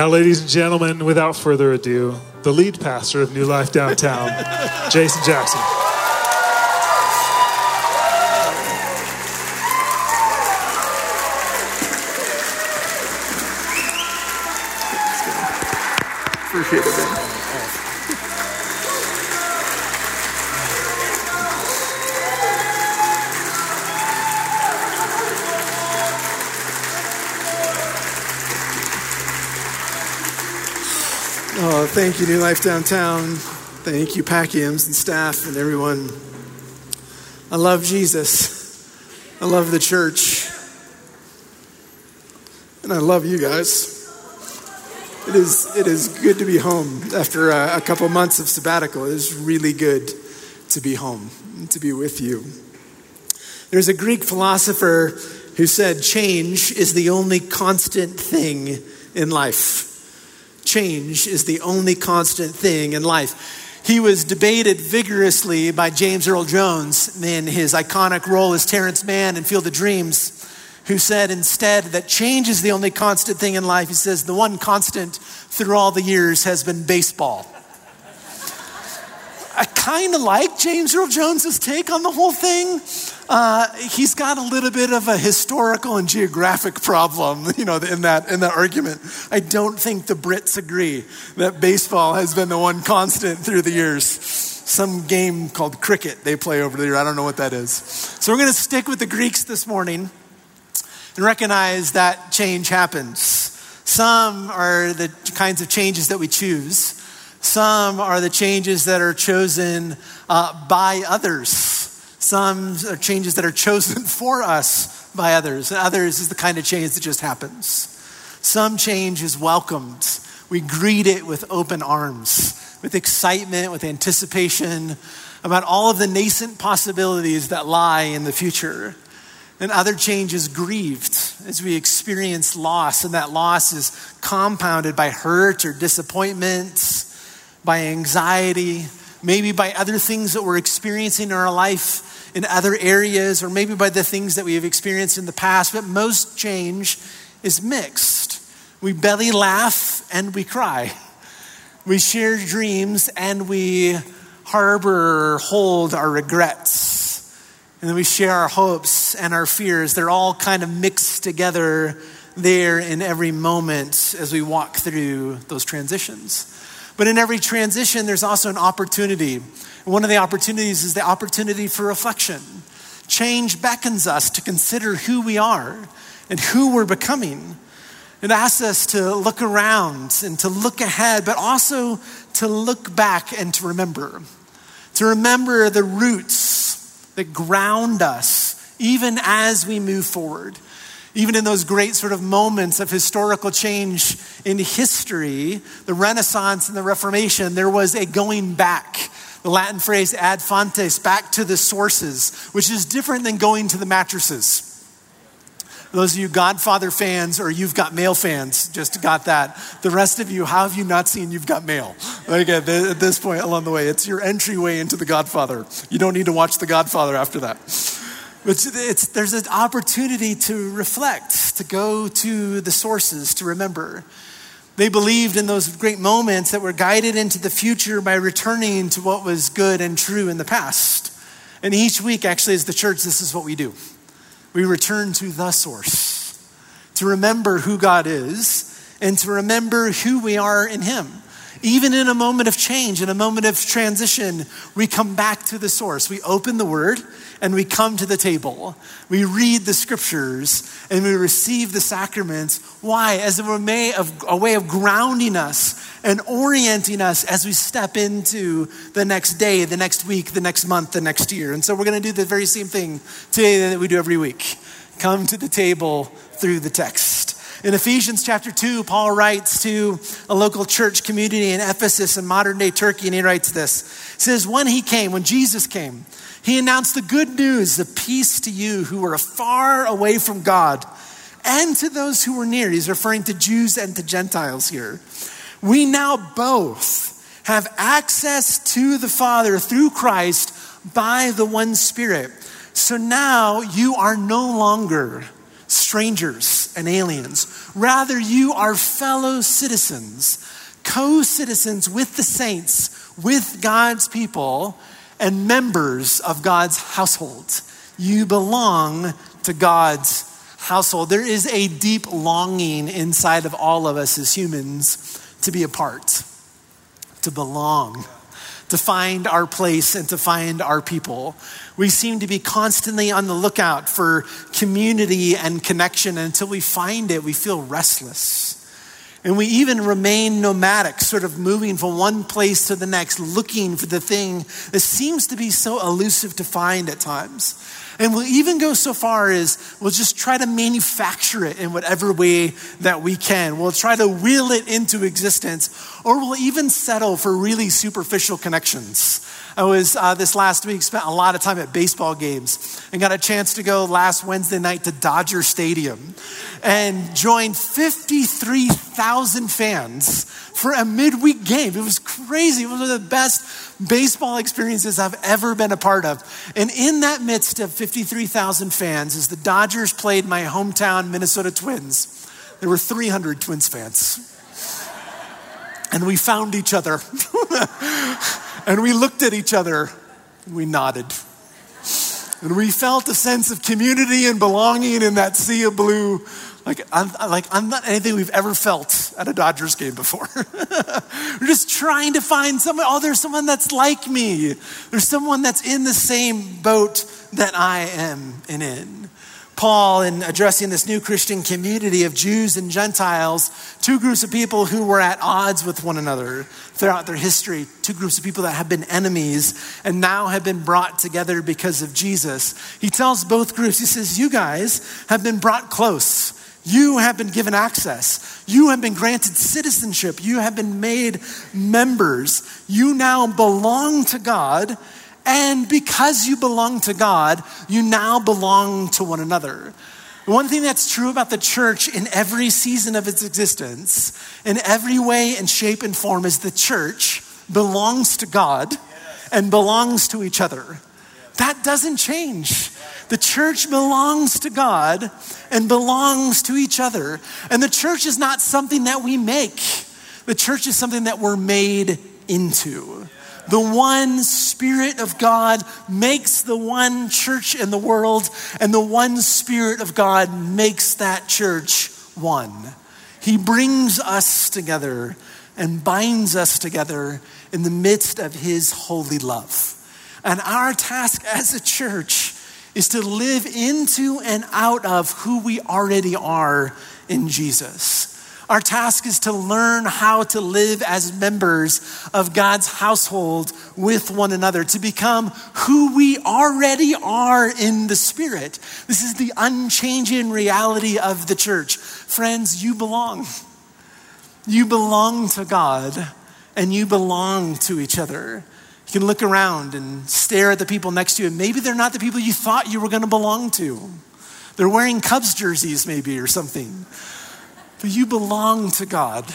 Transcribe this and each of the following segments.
Now, ladies and gentlemen, without further ado, the lead pastor of New Life Downtown, Jason Jackson. Appreciate it, thank you, New Life Downtown. Thank you, Packiams and staff and everyone. I love Jesus. I love the church. And I love you guys. It is, it is good to be home after a, a couple months of sabbatical. It is really good to be home, to be with you. There's a Greek philosopher who said change is the only constant thing in life change is the only constant thing in life. He was debated vigorously by James Earl Jones in his iconic role as Terrence Mann in Field of Dreams, who said instead that change is the only constant thing in life. He says the one constant through all the years has been baseball. I kind of like James Earl Jones's take on the whole thing. Uh, he's got a little bit of a historical and geographic problem, you know, in that in that argument. I don't think the Brits agree that baseball has been the one constant through the years. Some game called cricket they play over there. I don't know what that is. So we're going to stick with the Greeks this morning and recognize that change happens. Some are the kinds of changes that we choose. Some are the changes that are chosen uh, by others. Some are changes that are chosen for us by others, and others is the kind of change that just happens. Some change is welcomed. We greet it with open arms, with excitement, with anticipation about all of the nascent possibilities that lie in the future. And other change is grieved as we experience loss, and that loss is compounded by hurt or disappointment, by anxiety, maybe by other things that we're experiencing in our life in other areas, or maybe by the things that we have experienced in the past, but most change is mixed. We belly laugh and we cry. We share dreams and we harbor or hold our regrets. And then we share our hopes and our fears. They're all kind of mixed together there in every moment as we walk through those transitions. But in every transition, there's also an opportunity one of the opportunities is the opportunity for reflection. Change beckons us to consider who we are and who we're becoming. It asks us to look around and to look ahead, but also to look back and to remember. To remember the roots that ground us even as we move forward. Even in those great sort of moments of historical change in history, the Renaissance and the Reformation, there was a going back the Latin phrase ad fontes, back to the sources, which is different than going to the mattresses. Those of you Godfather fans or You've Got Mail fans just got that. The rest of you, how have you not seen You've Got Mail? Like at this point along the way, it's your entryway into The Godfather. You don't need to watch The Godfather after that. It's, it's, there's an opportunity to reflect, to go to the sources, to remember. They believed in those great moments that were guided into the future by returning to what was good and true in the past. And each week, actually, as the church, this is what we do we return to the source, to remember who God is, and to remember who we are in Him. Even in a moment of change, in a moment of transition, we come back to the source. We open the word and we come to the table. We read the scriptures and we receive the sacraments. Why? As a way of, a way of grounding us and orienting us as we step into the next day, the next week, the next month, the next year. And so we're going to do the very same thing today that we do every week come to the table through the text. In Ephesians chapter 2, Paul writes to a local church community in Ephesus in modern day Turkey, and he writes this. He says, When he came, when Jesus came, he announced the good news, the peace to you who were far away from God and to those who were near. He's referring to Jews and to Gentiles here. We now both have access to the Father through Christ by the one Spirit. So now you are no longer strangers and aliens. Rather, you are fellow citizens, co citizens with the saints, with God's people, and members of God's household. You belong to God's household. There is a deep longing inside of all of us as humans to be a part, to belong to find our place and to find our people. We seem to be constantly on the lookout for community and connection. And until we find it, we feel restless. And we even remain nomadic, sort of moving from one place to the next, looking for the thing that seems to be so elusive to find at times. And we'll even go so far as we'll just try to manufacture it in whatever way that we can. We'll try to will it into existence, or we'll even settle for really superficial connections. I was uh, this last week spent a lot of time at baseball games and got a chance to go last Wednesday night to Dodger Stadium and joined 53,000 fans for a midweek game. It was crazy. It was one of the best baseball experiences I've ever been a part of. And in that midst of 53,000 fans, as the Dodgers played my hometown Minnesota Twins, there were 300 Twins fans. And we found each other. and we looked at each other. And we nodded. And we felt a sense of community and belonging in that sea of blue like, I'm, like, I'm not anything we've ever felt at a Dodgers game before. We're just trying to find someone. Oh, there's someone that's like me. There's someone that's in the same boat that I am and in. Paul, in addressing this new Christian community of Jews and Gentiles, two groups of people who were at odds with one another throughout their history, two groups of people that have been enemies and now have been brought together because of Jesus. He tells both groups, he says, You guys have been brought close. You have been given access. You have been granted citizenship. You have been made members. You now belong to God. And because you belong to God, you now belong to one another. One thing that's true about the church in every season of its existence, in every way and shape and form, is the church belongs to God and belongs to each other. That doesn't change. The church belongs to God and belongs to each other. And the church is not something that we make, the church is something that we're made into. The one Spirit of God makes the one church in the world, and the one Spirit of God makes that church one. He brings us together and binds us together in the midst of His holy love. And our task as a church is to live into and out of who we already are in Jesus. Our task is to learn how to live as members of God's household with one another, to become who we already are in the Spirit. This is the unchanging reality of the church. Friends, you belong. You belong to God and you belong to each other. You can look around and stare at the people next to you, and maybe they're not the people you thought you were going to belong to. They're wearing Cubs jerseys, maybe, or something. But you belong to God,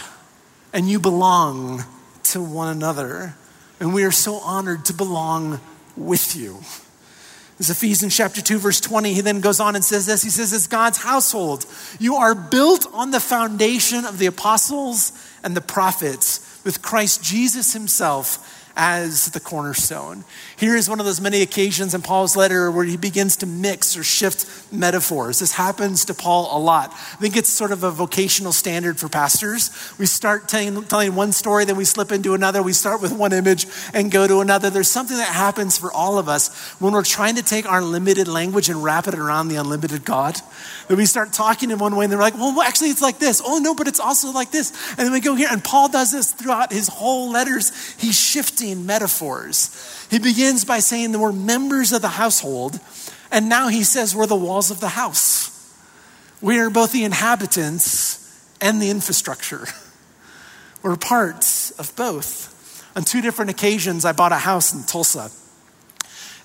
and you belong to one another. And we are so honored to belong with you. As Ephesians chapter 2, verse 20, he then goes on and says this He says, It's God's household. You are built on the foundation of the apostles and the prophets, with Christ Jesus himself as the cornerstone. Here is one of those many occasions in Paul's letter where he begins to mix or shift metaphors. This happens to Paul a lot. I think it's sort of a vocational standard for pastors. We start telling, telling one story, then we slip into another. We start with one image and go to another. There's something that happens for all of us when we're trying to take our limited language and wrap it around the unlimited God. That we start talking in one way and they're like, well, actually, it's like this. Oh, no, but it's also like this. And then we go here. And Paul does this throughout his whole letters. He's shifting metaphors. He begins by saying that we're members of the household. And now he says we're the walls of the house. We are both the inhabitants and the infrastructure. We're parts of both. On two different occasions, I bought a house in Tulsa.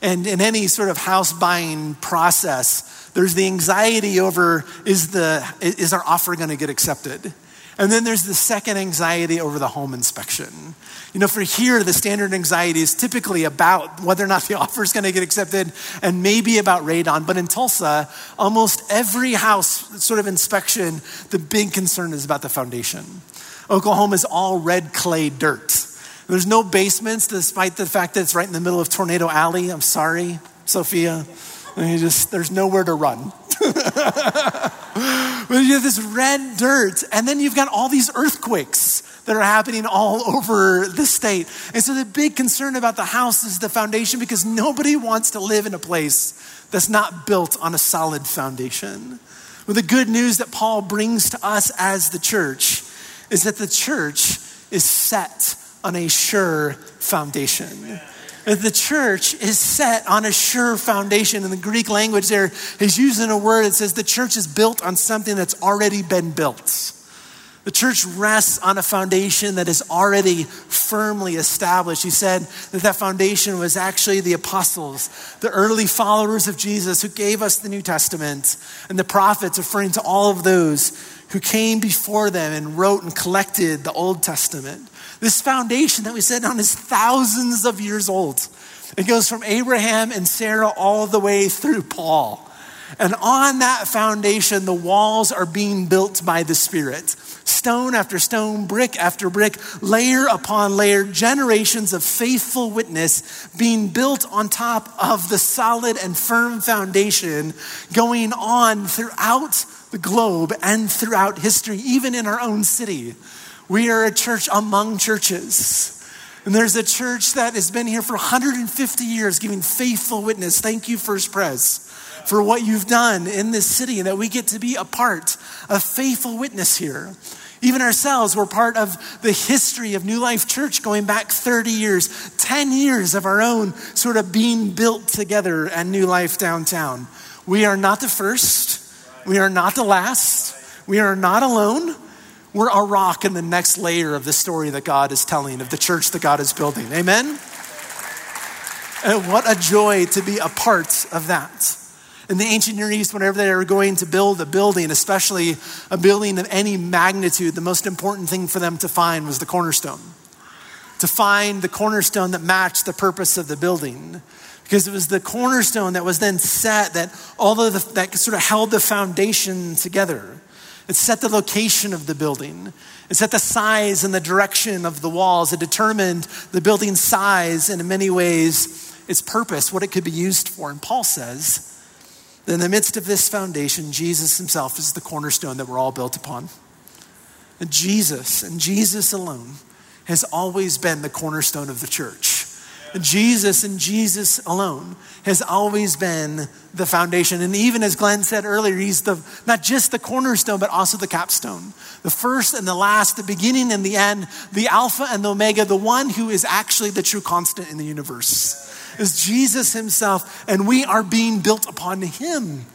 And in any sort of house buying process, there's the anxiety over is, the, is our offer going to get accepted? And then there's the second anxiety over the home inspection. You know, for here, the standard anxiety is typically about whether or not the offer is going to get accepted and maybe about radon. But in Tulsa, almost every house sort of inspection, the big concern is about the foundation. Oklahoma is all red clay dirt. There's no basements, despite the fact that it's right in the middle of Tornado Alley. I'm sorry, Sophia. You just, there's nowhere to run. but you have this red dirt, and then you've got all these earthquakes that are happening all over the state. And so the big concern about the house is the foundation because nobody wants to live in a place that's not built on a solid foundation. Well, the good news that Paul brings to us as the church is that the church is set on a sure foundation. The church is set on a sure foundation. In the Greek language, there is using a word that says the church is built on something that's already been built. The church rests on a foundation that is already firmly established. He said that that foundation was actually the apostles, the early followers of Jesus who gave us the New Testament, and the prophets, referring to all of those who came before them and wrote and collected the Old Testament. This foundation that we set on is thousands of years old. It goes from Abraham and Sarah all the way through Paul. And on that foundation, the walls are being built by the Spirit. Stone after stone, brick after brick, layer upon layer, generations of faithful witness being built on top of the solid and firm foundation going on throughout the globe and throughout history, even in our own city. We are a church among churches. And there's a church that has been here for 150 years giving faithful witness. Thank you, First Pres, for what you've done in this city and that we get to be a part of faithful witness here. Even ourselves, we're part of the history of New Life Church going back 30 years, 10 years of our own sort of being built together at New Life downtown. We are not the first, we are not the last, we are not alone. We're a rock in the next layer of the story that God is telling, of the church that God is building. Amen? And what a joy to be a part of that. In the ancient Near East, whenever they were going to build a building, especially a building of any magnitude, the most important thing for them to find was the cornerstone. To find the cornerstone that matched the purpose of the building. Because it was the cornerstone that was then set that all of the, that sort of held the foundation together. It set the location of the building. It set the size and the direction of the walls. It determined the building's size and, in many ways, its purpose, what it could be used for. And Paul says that in the midst of this foundation, Jesus himself is the cornerstone that we're all built upon. And Jesus, and Jesus alone, has always been the cornerstone of the church. Jesus and Jesus alone has always been the foundation. And even as Glenn said earlier, he's the, not just the cornerstone, but also the capstone. The first and the last, the beginning and the end, the Alpha and the Omega, the one who is actually the true constant in the universe is Jesus himself, and we are being built upon him.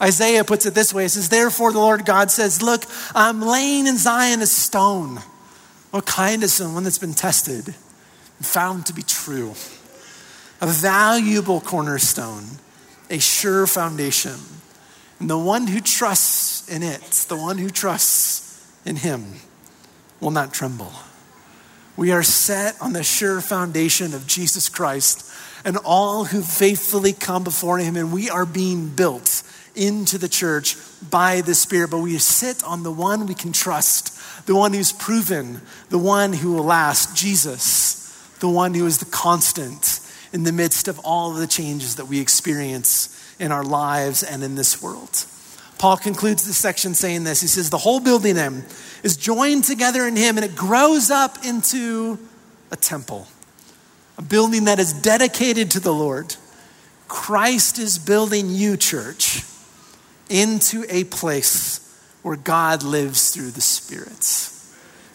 Isaiah puts it this way it says, Therefore, the Lord God says, Look, I'm laying in Zion a stone. What kind of stone? One that's been tested found to be true. A valuable cornerstone, a sure foundation. And the one who trusts in it, the one who trusts in him, will not tremble. We are set on the sure foundation of Jesus Christ and all who faithfully come before him, and we are being built into the church by the Spirit. But we sit on the one we can trust, the one who's proven, the one who will last, Jesus the one who is the constant in the midst of all of the changes that we experience in our lives and in this world. Paul concludes this section saying this. He says, The whole building then is joined together in him and it grows up into a temple, a building that is dedicated to the Lord. Christ is building you, church, into a place where God lives through the Spirit.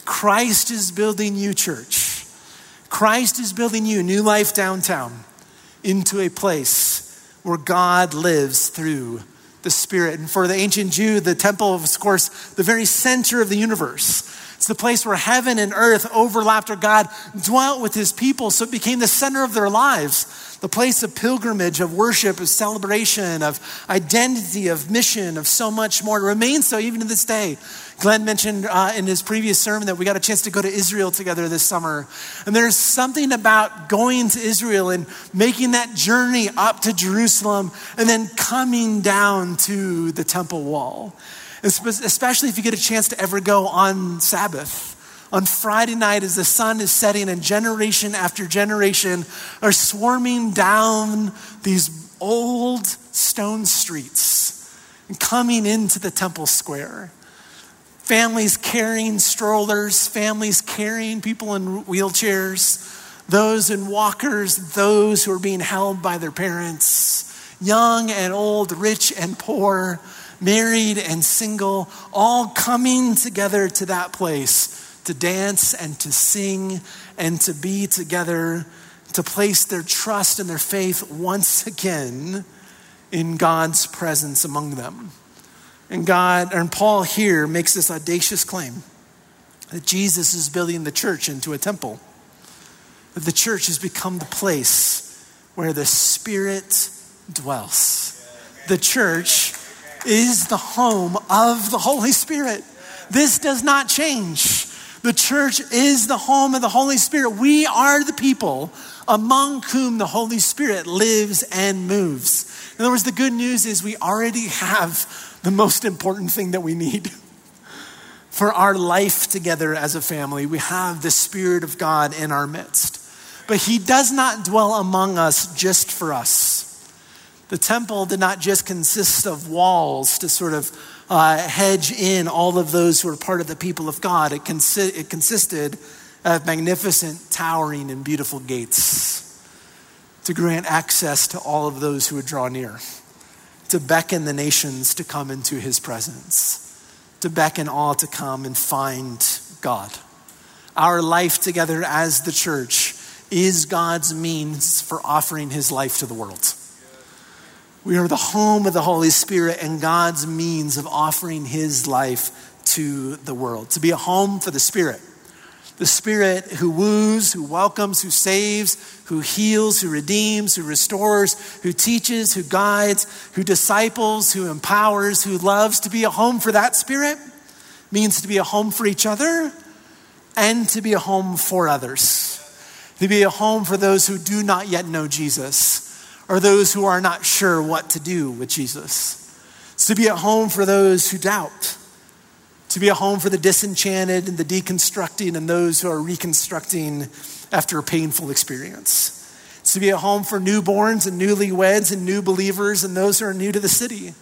Christ is building you, church Christ is building you, a New Life Downtown, into a place where God lives through the Spirit. And for the ancient Jew, the temple was, of course, the very center of the universe. It's the place where heaven and earth overlapped, where God dwelt with his people, so it became the center of their lives. The place of pilgrimage, of worship, of celebration, of identity, of mission, of so much more. It remains so even to this day. Glenn mentioned uh, in his previous sermon that we got a chance to go to Israel together this summer. And there's something about going to Israel and making that journey up to Jerusalem and then coming down to the temple wall especially if you get a chance to ever go on Sabbath. On Friday night, as the sun is setting and generation after generation are swarming down these old stone streets and coming into the temple square. Families carrying strollers, families carrying people in wheelchairs, those in walkers, those who are being held by their parents, young and old, rich and poor married and single, all coming together to that place to dance and to sing and to be together, to place their trust and their faith once again in God's presence among them. And God, and Paul here makes this audacious claim that Jesus is building the church into a temple, that the church has become the place where the Spirit dwells. The church is the home of the Holy Spirit. This does not change. The church is the home of the Holy Spirit. We are the people among whom the Holy Spirit lives and moves. In other words, the good news is we already have the most important thing that we need for our life together as a family. We have the Spirit of God in our midst. But He does not dwell among us just for us. The temple did not just consist of walls to sort of uh, hedge in all of those who are part of the people of God. It, consi- it consisted of magnificent, towering, and beautiful gates to grant access to all of those who would draw near, to beckon the nations to come into his presence, to beckon all to come and find God. Our life together as the church is God's means for offering his life to the world. We are the home of the Holy Spirit and God's means of offering his life to the world. To be a home for the Spirit. The Spirit who woos, who welcomes, who saves, who heals, who redeems, who restores, who teaches, who guides, who disciples, who empowers, who loves. To be a home for that Spirit means to be a home for each other and to be a home for others. To be a home for those who do not yet know Jesus are those who are not sure what to do with Jesus. It's to be at home for those who doubt, to be a home for the disenchanted and the deconstructing and those who are reconstructing after a painful experience. It's to be a home for newborns and newlyweds and new believers and those who are new to the city.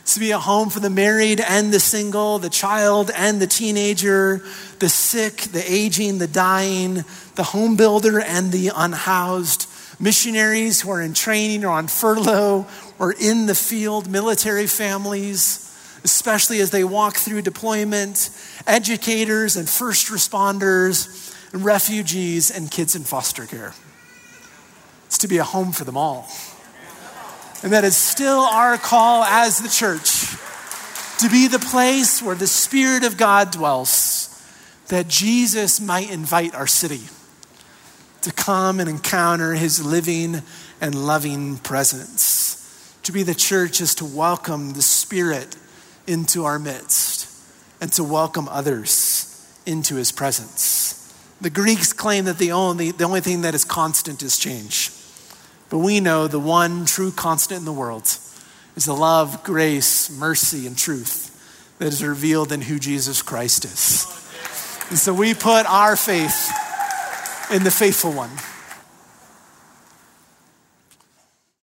It's to be a home for the married and the single, the child and the teenager, the sick, the aging, the dying, the home builder and the unhoused, missionaries who are in training or on furlough or in the field, military families, especially as they walk through deployment, educators and first responders, and refugees and kids in foster care. It's to be a home for them all. And that is still our call as the church to be the place where the Spirit of God dwells, that Jesus might invite our city to come and encounter his living and loving presence. To be the church is to welcome the Spirit into our midst and to welcome others into his presence. The Greeks claim that the only, the only thing that is constant is change. But we know the one true constant in the world is the love, grace, mercy, and truth that is revealed in who Jesus Christ is. And so we put our faith in the faithful one.